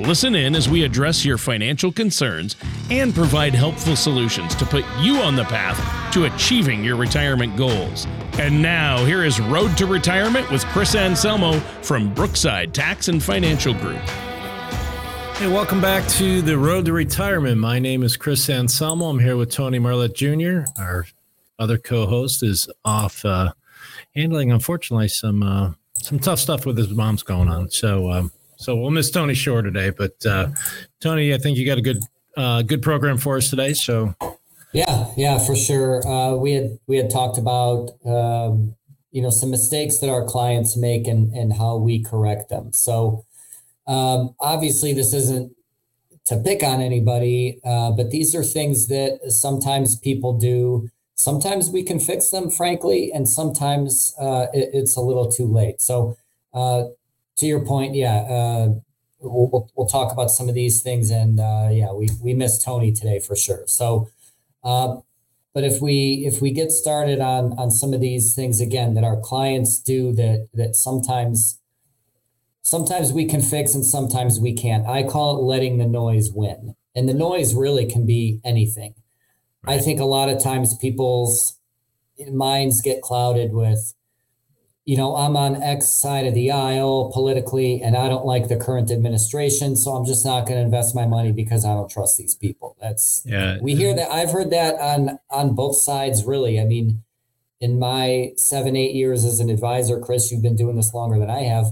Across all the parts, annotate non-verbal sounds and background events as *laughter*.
Listen in as we address your financial concerns and provide helpful solutions to put you on the path to achieving your retirement goals. And now, here is Road to Retirement with Chris Anselmo from Brookside Tax and Financial Group. Hey, welcome back to the Road to Retirement. My name is Chris Anselmo. I'm here with Tony Marlette Jr. Our other co-host is off uh, handling, unfortunately, some uh, some tough stuff with his mom's going on. So um, so we'll miss Tony Shore today, but uh, Tony, I think you got a good uh, good program for us today. So yeah, yeah, for sure. Uh, we had we had talked about um, you know some mistakes that our clients make and and how we correct them. So um, obviously, this isn't to pick on anybody, uh, but these are things that sometimes people do. Sometimes we can fix them, frankly, and sometimes uh, it, it's a little too late. So uh, to your point, yeah, uh, we'll, we'll, we'll talk about some of these things, and uh, yeah, we we miss Tony today for sure. So, uh, but if we if we get started on on some of these things again that our clients do that that sometimes sometimes we can fix and sometimes we can't. I call it letting the noise win, and the noise really can be anything. Right. I think a lot of times people's minds get clouded with you know, I'm on X side of the aisle politically, and I don't like the current administration, so I'm just not going to invest my money because I don't trust these people. That's yeah. We hear that. I've heard that on on both sides. Really, I mean, in my seven eight years as an advisor, Chris, you've been doing this longer than I have.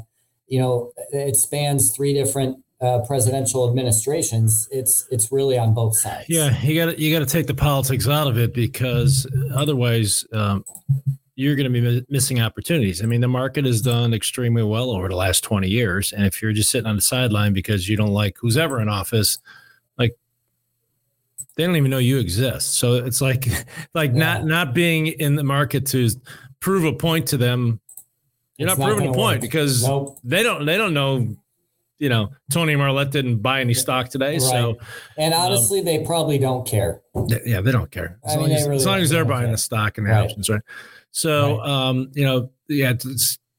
You know, it spans three different uh, presidential administrations. It's it's really on both sides. Yeah, you got you got to take the politics out of it because otherwise. Um, you're going to be missing opportunities. I mean, the market has done extremely well over the last 20 years. And if you're just sitting on the sideline because you don't like who's ever in office, like they don't even know you exist. So it's like, *laughs* like yeah. not, not being in the market to prove a point to them. You're it's not, not proving a point work. because nope. they don't, they don't know you know, Tony Marlette didn't buy any stock today. Right. So, and um, honestly, um, they probably don't care. Yeah, they don't care. As I mean, long as, really as, long as they're buying care. the stock and the right. options, right? So, right. um, you know, yeah,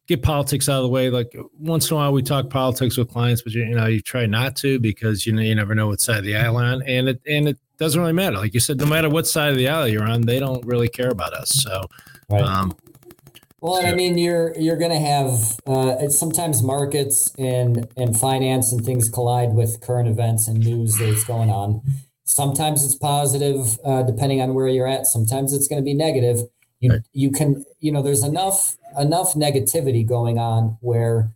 get politics out of the way. Like once in a while, we talk politics with clients, but you, you know, you try not to because you know you never know what side of the aisle on, and it and it doesn't really matter. Like you said, no matter what side of the aisle you're on, they don't really care about us. So, right. um, well, I mean, you're you're going to have uh, sometimes markets and and finance and things collide with current events and news that's going on. Sometimes it's positive, uh, depending on where you're at. Sometimes it's going to be negative you, right. you can you know there's enough enough negativity going on where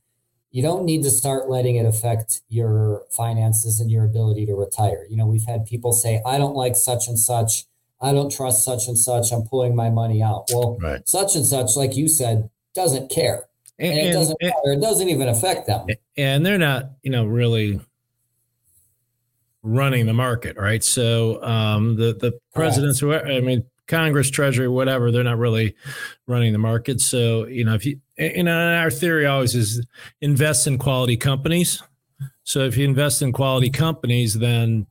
you don't need to start letting it affect your finances and your ability to retire. You know we've had people say i don't like such and such. I don't trust such and such. I'm pulling my money out. Well right. such and such like you said doesn't care. And, and it doesn't and, matter. it doesn't even affect them. And they're not you know really running the market right? So um the the presidents who i mean Congress, Treasury, whatever, they're not really running the market. So, you know, if you, you know, our theory always is invest in quality companies. So if you invest in quality companies, then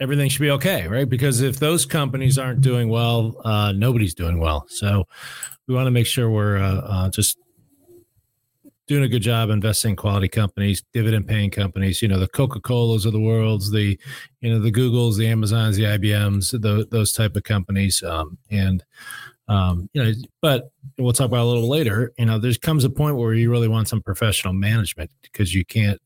everything should be okay, right? Because if those companies aren't doing well, uh, nobody's doing well. So we want to make sure we're uh, uh, just doing a good job investing in quality companies, dividend paying companies, you know, the Coca-Colas of the worlds, the, you know, the Googles, the Amazons, the IBMs, the, those type of companies. Um, and, um, you know, but we'll talk about a little later, you know, there comes a point where you really want some professional management because you can't,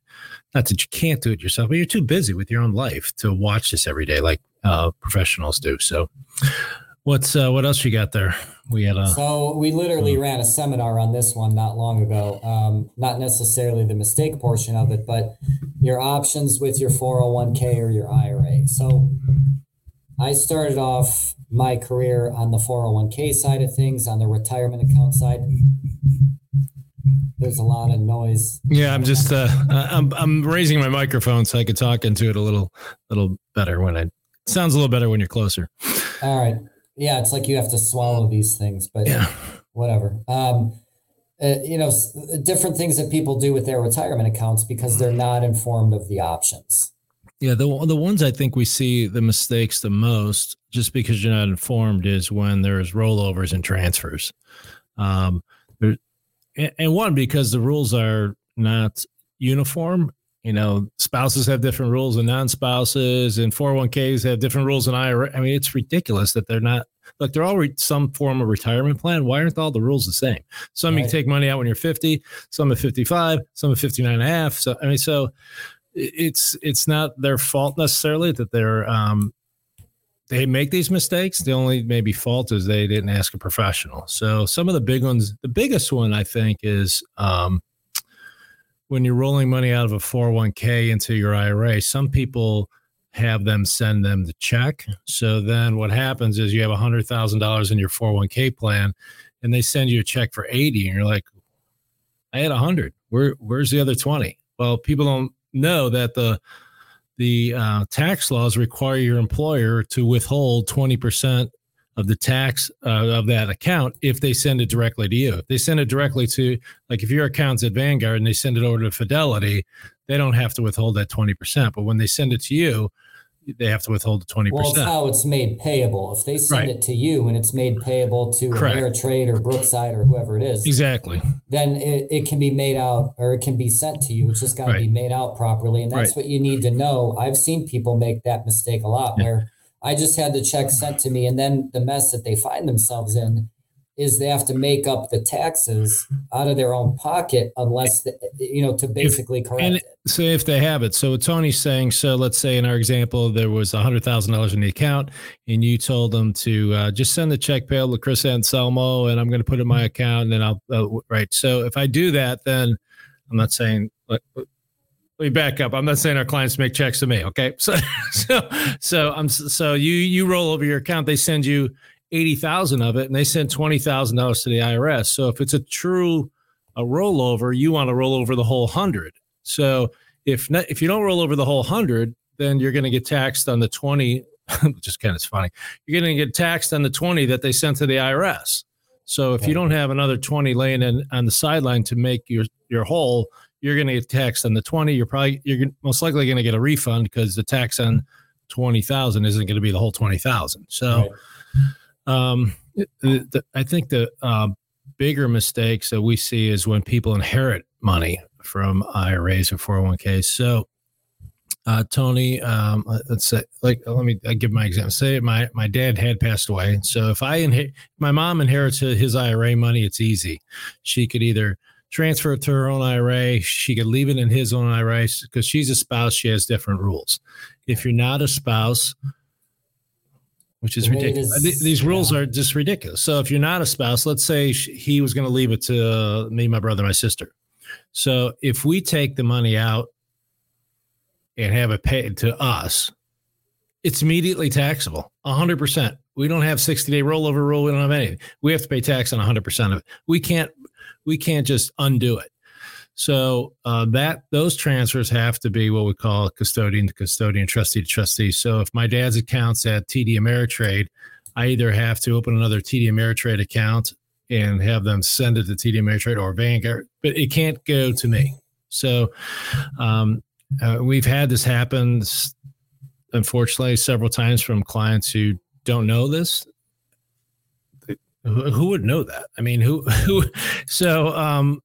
not that you can't do it yourself, but you're too busy with your own life to watch this every day like uh, professionals do. So, What's uh, what else you got there? We had a so we literally ran a seminar on this one not long ago. Um, not necessarily the mistake portion of it, but your options with your 401k or your IRA. So I started off my career on the 401k side of things, on the retirement account side. There's a lot of noise. Yeah, I'm just uh, I'm I'm raising my microphone so I could talk into it a little little better when I sounds a little better when you're closer. All right. Yeah, it's like you have to swallow these things, but Yeah. whatever. Um, uh, you know, s- different things that people do with their retirement accounts because they're not informed of the options. Yeah, the the ones I think we see the mistakes the most, just because you're not informed, is when there's rollovers and transfers. Um, there, and, and one because the rules are not uniform. You know, spouses have different rules than non-spouses, and 401ks have different rules than IRA. I mean, it's ridiculous that they're not. Look, they're all re- some form of retirement plan. Why aren't all the rules the same? Some you can take money out when you're 50, some at 55, some at 59 and a half. So I mean, so it's it's not their fault necessarily that they're um they make these mistakes the only maybe fault is they didn't ask a professional so some of the big ones the biggest one i think is um when you're rolling money out of a 401k into your ira some people have them send them the check. So then what happens is you have a hundred thousand dollars in your 401k plan and they send you a check for 80 and you're like i had a hundred. Where where's the other 20 well people don't know that the the uh, tax laws require your employer to withhold 20% of the tax uh, of that account if they send it directly to you. If they send it directly to, like if your account's at Vanguard and they send it over to Fidelity, they don't have to withhold that 20%. But when they send it to you, they have to withhold the 20%. Well, it's how it's made payable. If they send Right. it to you and it's made payable to Correct. Ameritrade or Brookside or whoever it is, exactly. then it, it can be made out or it can be sent to you. It's just got to be made out properly. And that's what you need to know. I've seen people make that mistake a lot Yeah. where I just had the check sent to me. And then the mess that they find themselves in is they have to make up the taxes out of their own pocket unless, the, you know, to basically correct and- it. So if they have it, so what Tony's saying, so let's say in our example, there was a hundred thousand dollars in the account, and you told them to uh, just send the check payable to Chris Anselmo, and I'm going to put it in my account, and then I'll uh, right. So if I do that, then I'm not saying. Let, me back up. I'm not saying our clients make checks to me. Okay, *laughs* so so so I'm so you you roll over your account, they send you eighty thousand of it, and they send twenty thousand dollars to the IRS. So if it's a true a rollover, you want to roll over the whole hundred. So if not, if you don't roll over the whole hundred, then you're going to get taxed on the twenty. *laughs* which is kind of funny. You're going to get taxed on the twenty that they sent to the IRS. So if you don't have another twenty laying in on the sideline to make your your whole, you're going to get taxed on the twenty. You're probably you're most likely going to get a refund because the tax on twenty thousand isn't going to be the whole twenty thousand. So Right. um, the, the, I think the um, bigger mistakes that we see is when people inherit money from IRAs or 401ks. So, uh, Tony, um, let- let's say, like, let me I give my example. Say my my dad had passed away. So if I inherit, my mom inherits his IRA money, it's easy. She could either transfer it to her own IRA. She could leave it in his own IRA because she's a spouse. She has different rules. If you're not a spouse, which is ridiculous. is- These rules yeah. are just ridiculous. So if you're not a spouse, let's say he was going to leave it to uh, me, my brother, my sister. So if we take the money out and have it paid to us, it's immediately taxable, 100%. We don't have 60 day rollover rule. We don't have anything. We have to pay tax on 100% of it. We can't, we can't just undo it. So uh, that those transfers have to be what we call custodian to custodian, trustee to trustee. So if my dad's account's at TD Ameritrade, I either have to open another TD Ameritrade account and have them send it to TD Ameritrade or Vanguard, but it can't go to me. So um, uh, we've had this happen, unfortunately, several times from clients who don't know this. Who, would know that? I mean, who, *laughs* who, so, um,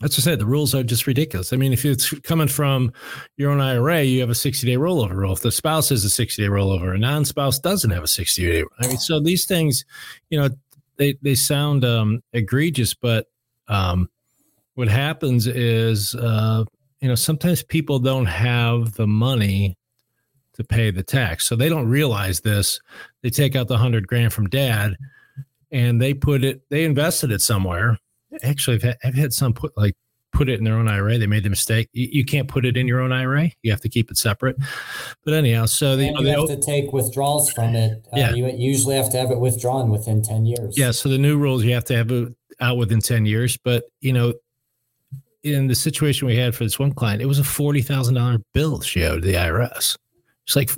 that's I said. The rules are just ridiculous. I mean, if it's coming from your own IRA, you have a 60 day rollover rule. If the spouse has a 60 day rollover, a non spouse doesn't have a 60 day. I mean, so these things, you know, they, they sound um, egregious, but um, what happens is, uh, you know, sometimes people don't have the money to pay the tax. So they don't realize this. They take out the hundred grand from dad and they put it, they invested it somewhere. Actually, I've had, I've had some put like put it in their own IRA. They made the mistake. You, you can't put it in your own IRA. You have to keep it separate. But anyhow, so the, you you have they, to take withdrawals from it. Uh, Yeah. You usually have to have it withdrawn within 10 years. yeah. So the new rules, you have to have it out within 10 years. But, you know, in the situation we had for this one client, it was a $40,000 bill she owed the IRS. It's like,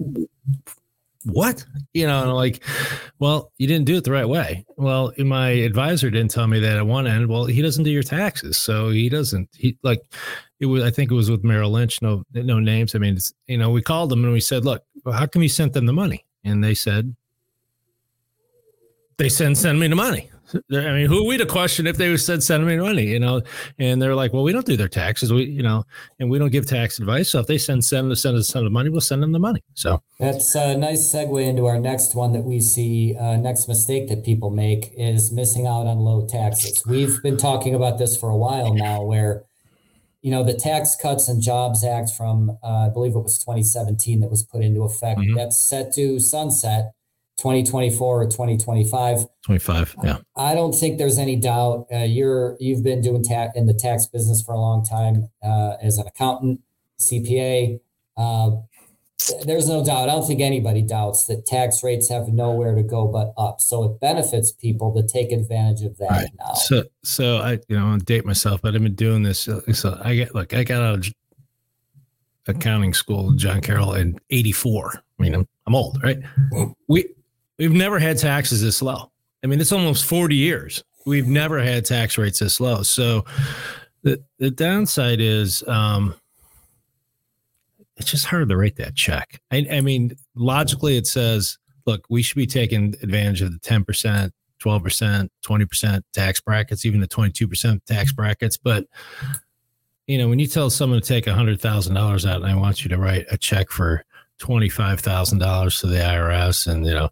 what? You know, and I'm like, well, you didn't do it the right way. Well, my advisor didn't tell me that at one end. Well, he doesn't do your taxes, so he doesn't. He like it was. I think it was with Merrill Lynch. No, no names. I mean, it's you know, we called them and we said, look, well, how come you sent them the money? And they said, they send send me the money. I mean, who are we to question if they said send me money, you know? And they're like, well, we don't do their taxes, we, you know, and we don't give tax advice. So if they send send send us send the money, we'll send them the money. So that's a nice segue into our next one that we see. Uh, next mistake that people make is missing out on low taxes. We've been talking about this for a while now, where you know the Tax Cuts and Jobs Act from uh, I believe it was 2017 that was put into effect. Mm-hmm. That's set to sunset 2024 or 2025 25 yeah. I don't think there's any doubt uh, you're you've been doing tax in the tax business for a long time uh, as an accountant cpa uh, there's no doubt i don't think anybody doubts that tax rates have nowhere to go but up so it benefits people to take advantage of that right. now. So so i you know i date myself but i've been doing this uh, so i get look i got out of accounting school john carroll in 84 i mean i'm, I'm old right? We We've never had taxes this low. I mean, it's almost 40 years. We've never had tax rates this low. So the, the downside is um, it's just hard to write that check. I, I mean, logically, it says, look, we should be taking advantage of the 10%, 12%, 20% tax brackets, even the 22% tax brackets. But, you know, when you tell someone to take $100,000 out and I want you to write a check for $25,000 to the IRS and, you know,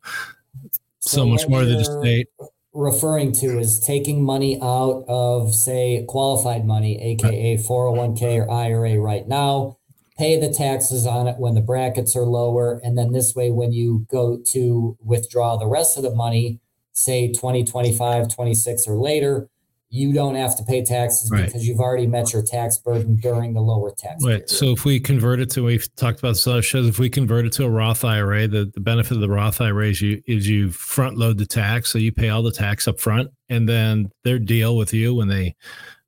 so, so much more than the state. Referring to is taking money out of, say, qualified money, aka 401k or IRA right now, pay the taxes on it when the brackets are lower. And then this way, when you go to withdraw the rest of the money, say 2025, 26 or later, you don't have to pay taxes right. because you've already met your tax burden during the lower tax. Right. Period. So if we convert it to, we've talked about this other shows, if we convert it to a Roth IRA, the, the benefit of the Roth IRA is you, is you front load the tax. So you pay all the tax up front and then their deal with you when they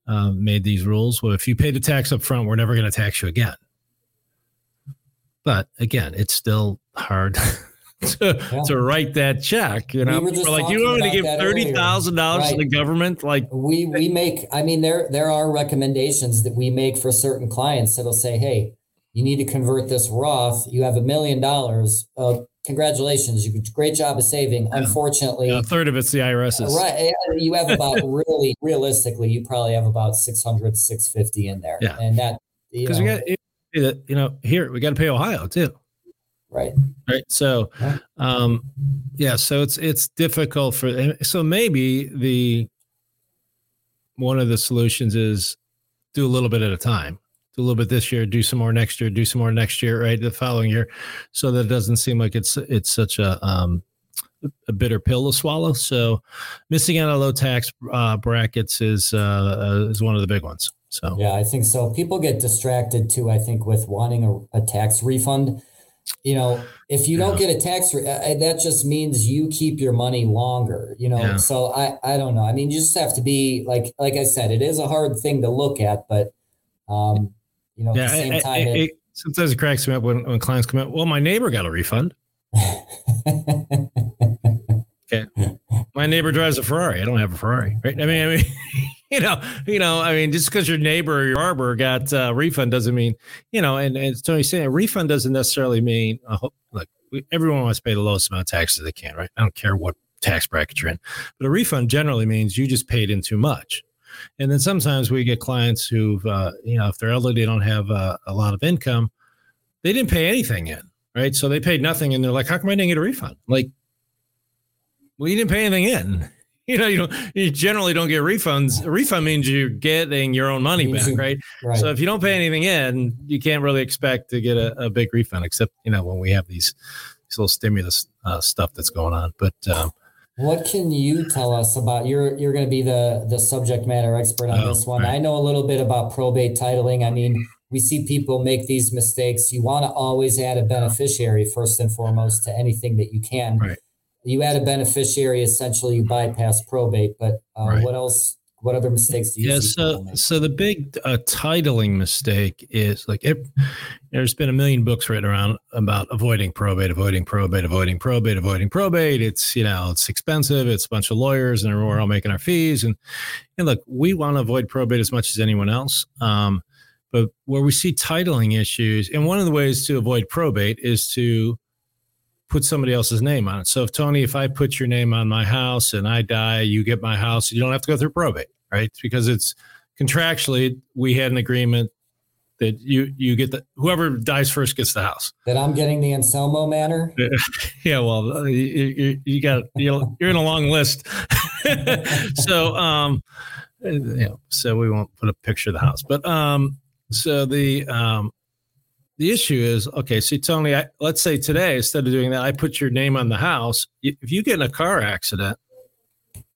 uh, made these rules. Well, if you pay the tax up front, we're never going to tax you again. But again, it's still hard *laughs* *laughs* to, yeah. to write that check. You know, we like, you want me to give thirty thousand dollars to the government? Like we *laughs* we make. I mean, there there are recommendations that we make for certain clients that'll say, hey, you need to convert this Roth. You have a million dollars. Uh, congratulations, you did a great job of saving. Yeah. Unfortunately, yeah, a third of it's the IRS's. Right, you have about *laughs* really realistically, you probably have about 600, 650 in there. Yeah, and that because we got you know here we got to pay Ohio too. Right. Right. So, um, yeah. So it's it's difficult for. So maybe the one of the solutions is do a little bit at a time. Do a little bit this year. Do some more next year. Do some more next year. Right. The following year, so that it doesn't seem like it's it's such a um, a bitter pill to swallow. So, missing out on low tax uh, brackets is uh, uh, is one of the big ones. So yeah, I think so. People get distracted too. I think with wanting a, a tax refund you know if you don't get a tax re- that just means you keep your money longer you know? Yeah. so i i don't know. I mean you just have to be like like i said it is a hard thing to look at but um you know yeah, at the same I, time I, it, it, sometimes it cracks me up when, when clients come out well my neighbor got a refund. *laughs* Okay. My neighbor drives a ferrari. I don't have a ferrari. Right? I mean i mean *laughs* you know, you know, I mean, just because your neighbor or your barber got a uh, refund doesn't mean, you know, and, and Tony's saying a refund doesn't necessarily mean, uh, look, we, everyone wants to pay the lowest amount of taxes they can, right? I don't care what tax bracket you're in, but a refund generally means you just paid in too much. And then sometimes we get clients who've, uh, you know, if they're elderly, they don't have uh, a lot of income, they didn't pay anything in, right? So they paid nothing, and they're like, "How come I didn't get a refund?" Like, well, you didn't pay anything in. *laughs* you know, you don't you generally don't get refunds. A refund means you're getting your own money back, right? right? So if you don't pay anything in, you can't really expect to get a, a big refund, except you know when we have these, these little stimulus uh, stuff that's going on. But um, what can you tell us about? You're you're going to be the the subject matter expert on oh, this one. Right. I know a little bit about probate titling. I mean, we see people make these mistakes. You want to always add a beneficiary first and foremost to anything that you can. Right you add a beneficiary, essentially you bypass probate. But uh, right. what else? what other mistakes do you yeah, see? so so the big uh, titling mistake is like it, there's been a million books written around about avoiding probate, avoiding probate, avoiding probate, avoiding probate. It's you know it's expensive. It's a bunch of lawyers, and we're all making our fees. And and look, we want to avoid probate as much as anyone else. Um, but where we see titling issues, and one of the ways to avoid probate is to put somebody else's name on it. So if Tony, if I put your name on my house and I die, you get my house, you don't have to go through probate, right? Because it's contractually we had an agreement that you you get the whoever dies first gets the house. That I'm getting the Anselmo manor. *laughs* yeah, well, uh, you, you, you got you're, you're in a long list. *laughs* so um, you know, so we won't put a picture of the house, but um, so the um, the issue is okay. See, Tony, I, let's say today instead of doing that, I put your name on the house. If you get in a car accident,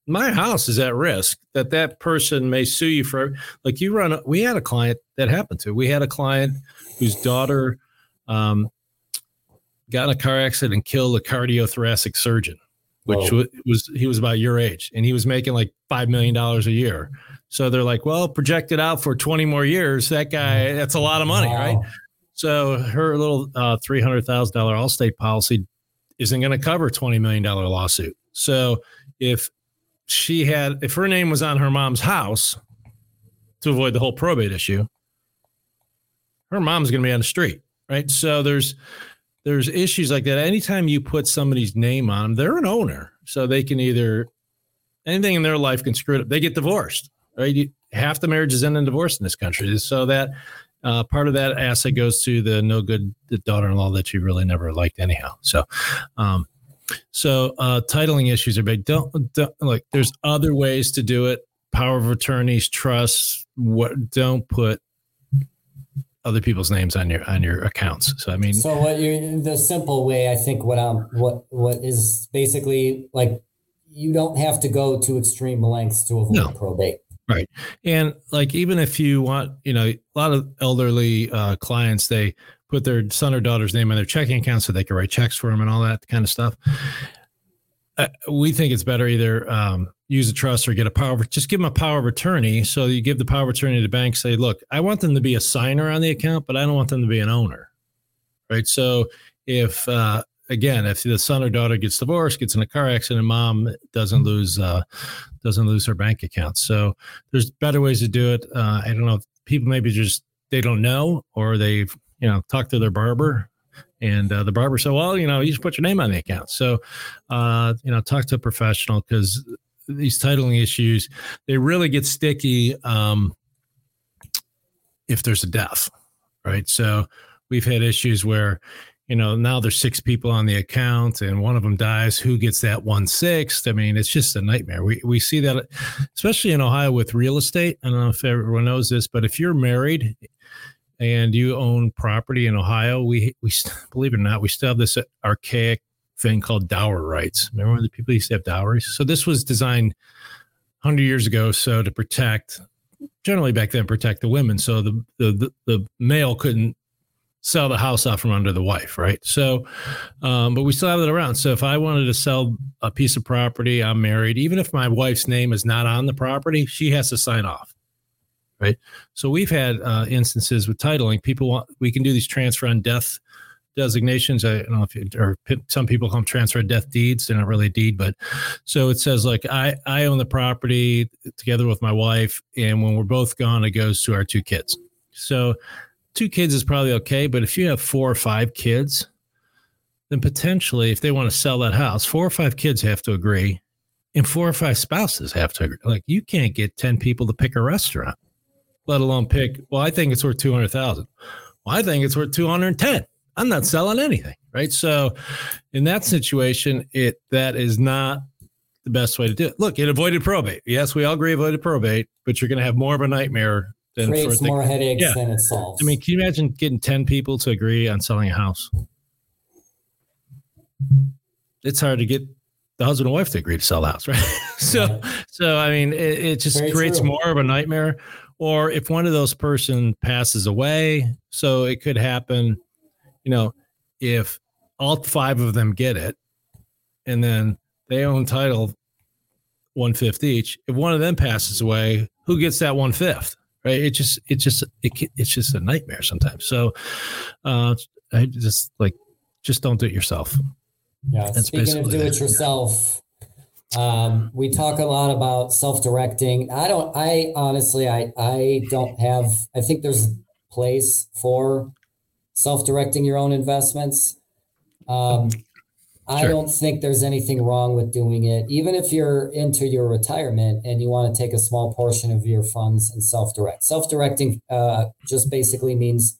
my house is at risk that that person may sue you for like you run. We had a client that happened to. We had a client whose daughter um, got in a car accident and killed a cardiothoracic surgeon, which was, was he was about your age, and he was making like five million dollars a year. So they're like, well, projected out for 20 more years, that guy, that's a lot of money, wow. right? So her little uh, $300,000 Allstate policy isn't going to cover $20 million lawsuit. So if she had, if her name was on her mom's house to avoid the whole probate issue, her mom's going to be on the street, right? So there's, there's issues like that. Anytime you put somebody's name on them, they're an owner. So they can either, anything in their life can screw it up. They get divorced, right? You, half the marriages end in divorce in this country. So that uh, part of that asset goes to the no good daughter-in-law that you really never liked anyhow. So, um, so uh, titling issues are big. Don't, don't like. There's other ways to do it. Power of attorneys, trusts. What? Don't put other people's names on your on your accounts. So I mean, so what you the simple way I think what I'm what what is basically like you don't have to go to extreme lengths to avoid no. probate. Right. And like, even if you want, you know, a lot of elderly uh, clients, they put their son or daughter's name on their checking account so they can write checks for them and all that kind of stuff. Uh, we think it's better either um, use a trust or get a power just give them a power of attorney. So you give the power of attorney to the bank, say, look, I want them to be a signer on the account, but I don't want them to be an owner. Right. So if, uh, again, if the son or daughter gets divorced, gets in a car accident, mom doesn't lose uh, doesn't lose her bank account. So there's better ways to do it. Uh, I don't know. People maybe just they don't know, or they've you know talked to their barber, and uh, the barber said, "Well, you know, you just put your name on the account." So uh, you know, talk to a professional because these titling issues they really get sticky um, if there's a death, right? So we've had issues where you know, now there's six people on the account and one of them dies. Who gets that one sixth? I mean, it's just a nightmare. We, we see that, especially in Ohio with real estate. I don't know if everyone knows this, but if you're married and you own property in Ohio, we, we believe it or not, we still have this archaic thing called dower rights. Remember when the people used to have dowries? So this was designed 100 years ago. So to protect, generally back then, protect the women. So the, the, the, the male couldn't sell the house out from under the wife, right? So, um, but we still have it around. So if I wanted to sell a piece of property, I'm married, even if my wife's name is not on the property, she has to sign off, right? So we've had uh, instances with titling. People want we can do these transfer on death designations. I don't know if it, or some people call them transfer death deeds. They're not really a deed, but so it says like I I own the property together with my wife, and when we're both gone, it goes to our two kids. So two kids is probably okay, but if you have four or five kids, then potentially if they want to sell that house, four or five kids have to agree and four or five spouses have to agree. Like you can't get 10 people to pick a restaurant, let alone pick, well, I think it's worth 200,000. Well, I think it's worth 210. I'm not selling anything. Right. So in that situation, it, that is not the best way to do it. Look, it avoided probate. Yes, we all agree avoided probate, but you're going to have more of a nightmare than creates more headaches yeah. than it solves. I mean, can you imagine getting ten people to agree on selling a house? It's hard to get the husband and wife to agree to sell the house, *laughs* right? so, yeah. so I mean, it, it just Very creates true. more of a nightmare. Or if one of those person passes away, so it could happen. You know, if all five of them get it, and then they own title one fifth each. If one of them passes away, who gets that one fifth? Right? It just it just it, it's just a nightmare sometimes. So, uh, I just like just don't do it yourself. Yeah. That's Speaking of do it yourself, um, we talk a lot about self-directing. I don't. I honestly, I I don't have. I think there's a place for self-directing your own investments. Um, I don't think there's anything wrong with doing it, even if you're into your retirement and you want to take a small portion of your funds and self-direct. Self-directing uh, just basically means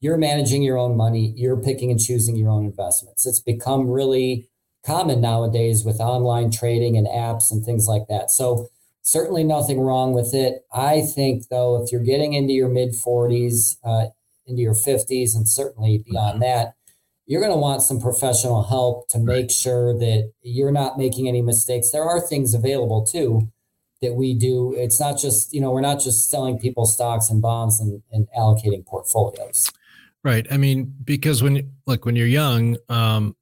you're managing your own money, you're picking and choosing your own investments. It's become really common nowadays with online trading and apps and things like that. So certainly nothing wrong with it. I think though, if you're getting into your mid 40s, uh, into your 50s, and certainly beyond that, you're going to want some professional help to make sure that you're not making any mistakes. There are things available too that we do. It's not just, you know, we're not just selling people stocks and bonds and, and allocating portfolios. Right. I mean, because when, look, when you're young, um,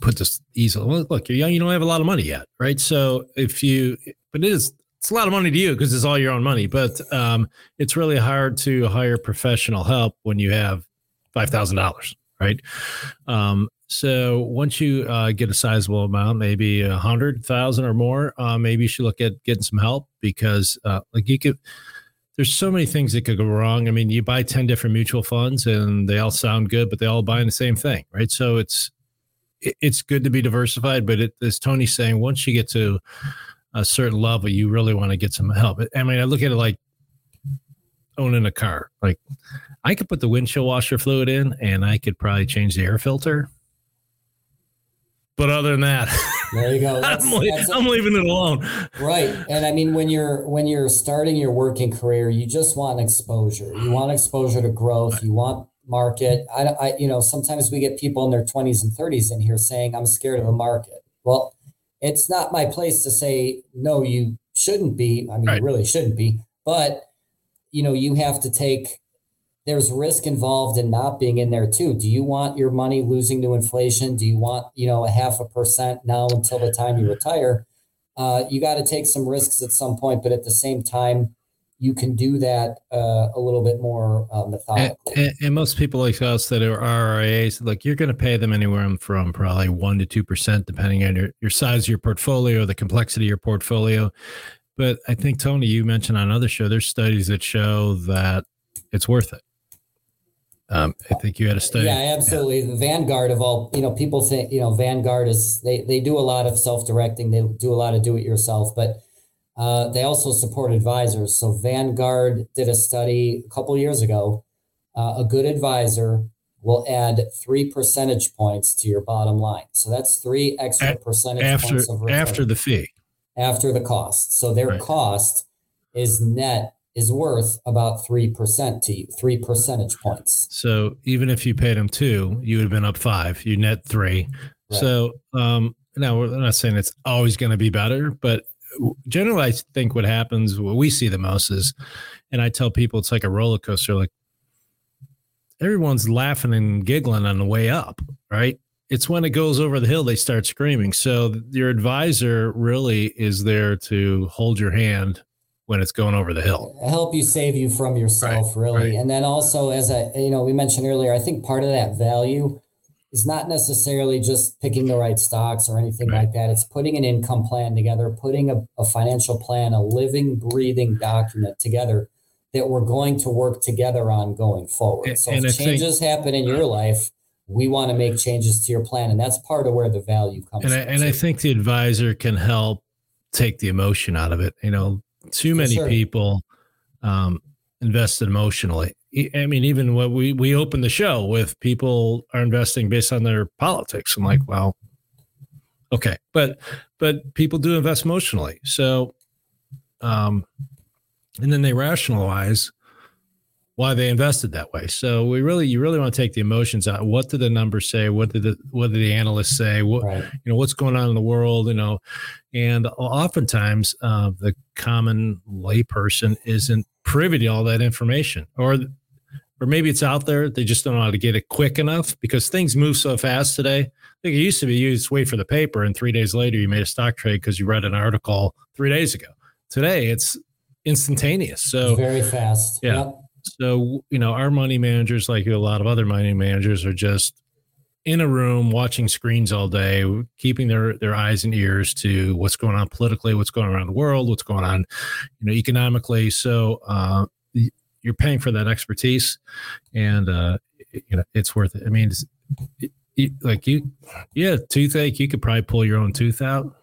put this easily. Well, look, you're young. You don't have a lot of money yet, right? So if you, but it is, it's a lot of money to you because it's all your own money. But um, it's really hard to hire professional help when you have five thousand dollars, right? Um, so once you uh, get a sizable amount, maybe a hundred thousand or more, uh, maybe you should look at getting some help because, uh, like, you could. There's so many things that could go wrong. I mean, you buy ten different mutual funds and they all sound good, but they all buy in the same thing, right? So it's it's good to be diversified, but it, as Tony's saying, once you get to a certain level, you really want to get some help. I mean, I look at it like owning a car. Like I could put the windshield washer fluid in and I could probably change the air filter. But other than that, there you go. That's, *laughs* I'm, that's I'm leaving it alone. Right. And I mean, when you're when you're starting your working career, you just want exposure. You want exposure to growth. You want market. I, I, you know, sometimes we get people in their 20s and 30s in here saying, I'm scared of the market. Well, it's not my place to say, no, you shouldn't be. I mean, right. you really shouldn't be. But, you know, you have to take, there's risk involved in not being in there too. Do you want your money losing to inflation? Do you want, you know, a half a percent now until the time you retire? Uh, you got to take some risks at some point, but at the same time, you can do that uh, a little bit more uh, methodically. And, and, most people like us that are RIAs, like you're going to pay them anywhere from probably one to two percent, depending on your, your size of your portfolio, the complexity of your portfolio. But I think Tony, you mentioned on another show, there's studies that show that it's worth it. Um, I think you had a study. Yeah, absolutely. Yeah. Vanguard of all, you know, people think, you know, Vanguard is they they do a lot of self directing. They do a lot of do it yourself, but uh, they also support advisors. So Vanguard did a study a couple years ago. Uh, a good advisor will add three percentage points to your bottom line. So that's three extra percentage after, points of after the fee, after the cost. So their right. cost is net is worth about three percent to you, three percentage points. So even if you paid them two, you would have been up five. You net three. Right. So um, now we're not saying it's always going to be better, but generally, I think what happens, what we see the most is, and I tell people it's like a roller coaster. Like everyone's laughing and giggling on the way up, right? It's when it goes over the hill they start screaming. So your advisor really is there to hold your hand when it's going over the hill. Help you save you from yourself, right, really. Right. And then also, as I, you know, we mentioned earlier, I think part of that value is not necessarily just picking the right stocks or anything right. like that. It's putting an income plan together, putting a, a, financial plan, a living, breathing document together that we're going to work together on going forward. And, so and if I changes think, happen in your life, we want to make changes to your plan. And that's part of where the value comes and I, and I think the advisor can help take the emotion out of it. You know, too many sure. people um, invested emotionally I mean, even what we we opened the show with people are investing based on their politics. I'm like, well, okay, but but people do invest emotionally. So, um, and then they rationalize why they invested that way. So we really, you really want to take the emotions out. What do the numbers say? What did the what did the analysts say? What right. you know, what's going on in the world? You know, and oftentimes uh, the common layperson isn't privy to all that information, or or maybe it's out there. They just don't know how to get it quick enough because things move so fast today. I think it used to be you just wait for the paper and three days later you made a stock trade because you read an article three days ago. Today it's instantaneous. So very fast. Yeah. Yep. So, you know, our money managers, like a lot of other money managers, are just in a room watching screens all day, keeping their their eyes and ears to what's going on politically, what's going on around the world, what's going on, you know, economically. So uh, you're paying for that expertise, and uh, you know it's worth it. I mean, it, like you, yeah, toothache, you could probably pull your own tooth out.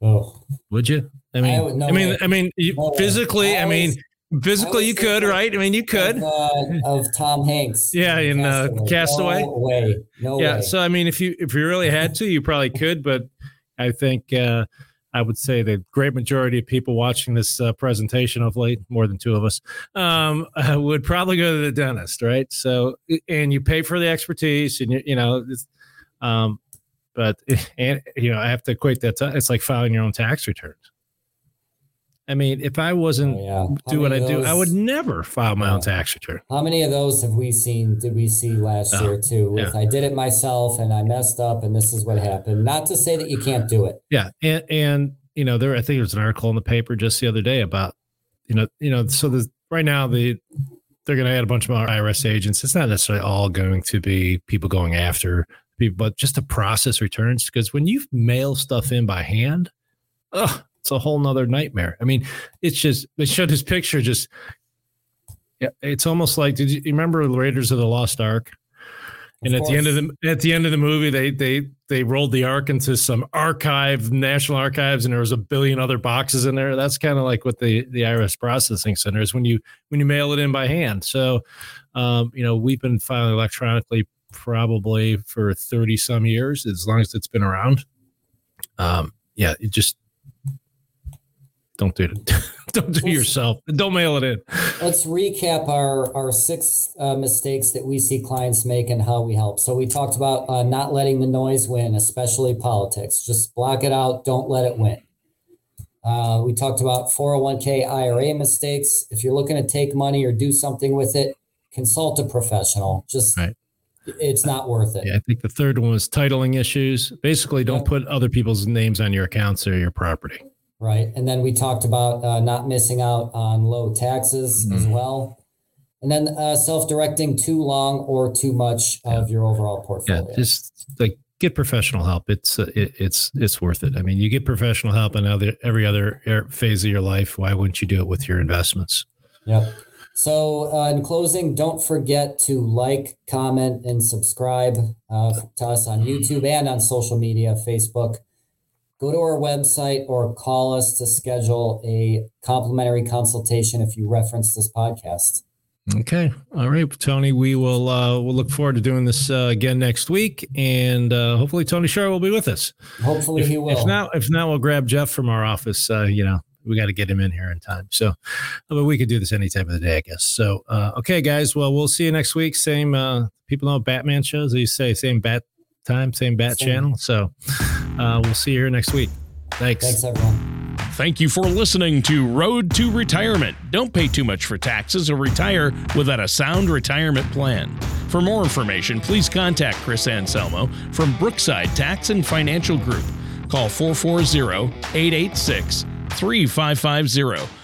Oh, would you? I mean, I, no I mean, way. I mean, you, no physically, I, I mean, Physically, you could, right? I mean, you could. Of, uh, of Tom Hanks. *laughs* yeah, in Castaway. Uh, Castaway. No way. No yeah. Way. So, I mean, if you if you really had to, you probably could. But I think uh, I would say the great majority of people watching this uh, presentation, late, more than two of us, um, uh, *laughs* would probably go to the dentist, right? So, and you pay for the expertise, and you, you know, um, but *laughs* and you know, I have to equate that to it's like filing your own tax returns. I mean, if I wasn't oh, yeah. do what I those, do, I would never file my yeah. own tax return. How many of those have we seen? Did we see last uh, year too? With yeah. I did it myself and I messed up, and this is what happened. Not to say that you can't do it. Yeah, and and you know, there I think there was an article in the paper just the other day about you know, you know, so the right now the they're going to add a bunch more IRS agents. It's not necessarily all going to be people going after people, but just to process returns because when you mail stuff in by hand, ugh, it's a whole nother nightmare. I mean, it's just they showed his picture just yeah, it's almost like did you, you remember the Raiders of the Lost Ark? And at the end of the at the end of the movie, they they they rolled the ark into some archive, national archives, and there was a billion other boxes in there. That's kind of like what the the IRS processing center is when you when you mail it in by hand. So, um, you know, we've been filing electronically probably for thirty some years, as long as it's been around. Um, yeah, it just don't do it. *laughs* don't do it yourself. Don't mail it in. Let's recap our our six uh, mistakes that we see clients make and how we help. So we talked about uh, not letting the noise win, especially politics. Just block it out. Don't let it win. Uh, we talked about 401k IRA mistakes. If you're looking to take money or do something with it, consult a professional. Just right. it's not worth it. Yeah, I think the third one was titling issues. Basically, don't put other people's names on your accounts or your property. Right. And then we talked about uh, not missing out on low taxes mm-hmm. as well. And then uh, self directing too long or too much yeah. of your overall portfolio. Yeah, just like get professional help. It's uh, it, it's it's worth it. I mean, you get professional help in other, every other phase of your life. Why wouldn't you do it with your investments? Yep. So, uh, in closing, don't forget to like, comment, and subscribe uh, to us on YouTube and on social media Facebook go to our website or call us to schedule a complimentary consultation if you reference this podcast. Okay. All right, Tony. We will uh, we'll look forward to doing this uh, again next week, and uh, hopefully Tony Shar will be with us. Hopefully if, he will. If not, if not, we'll grab Jeff from our office. Uh, you know, we got to get him in here in time. So, but we could do this any time of the day, I guess. So, uh, okay, guys. Well, we'll see you next week. Same uh, people know Batman shows. They say same bat time, same bat same. channel. So, uh, we'll see you here next week. Thanks. Thanks, everyone. Thank you for listening to Road to Retirement. Don't pay too much for taxes or retire without a sound retirement plan. For more information, please contact Chris Anselmo from Brookside Tax and Financial Group. Call 440 886 3550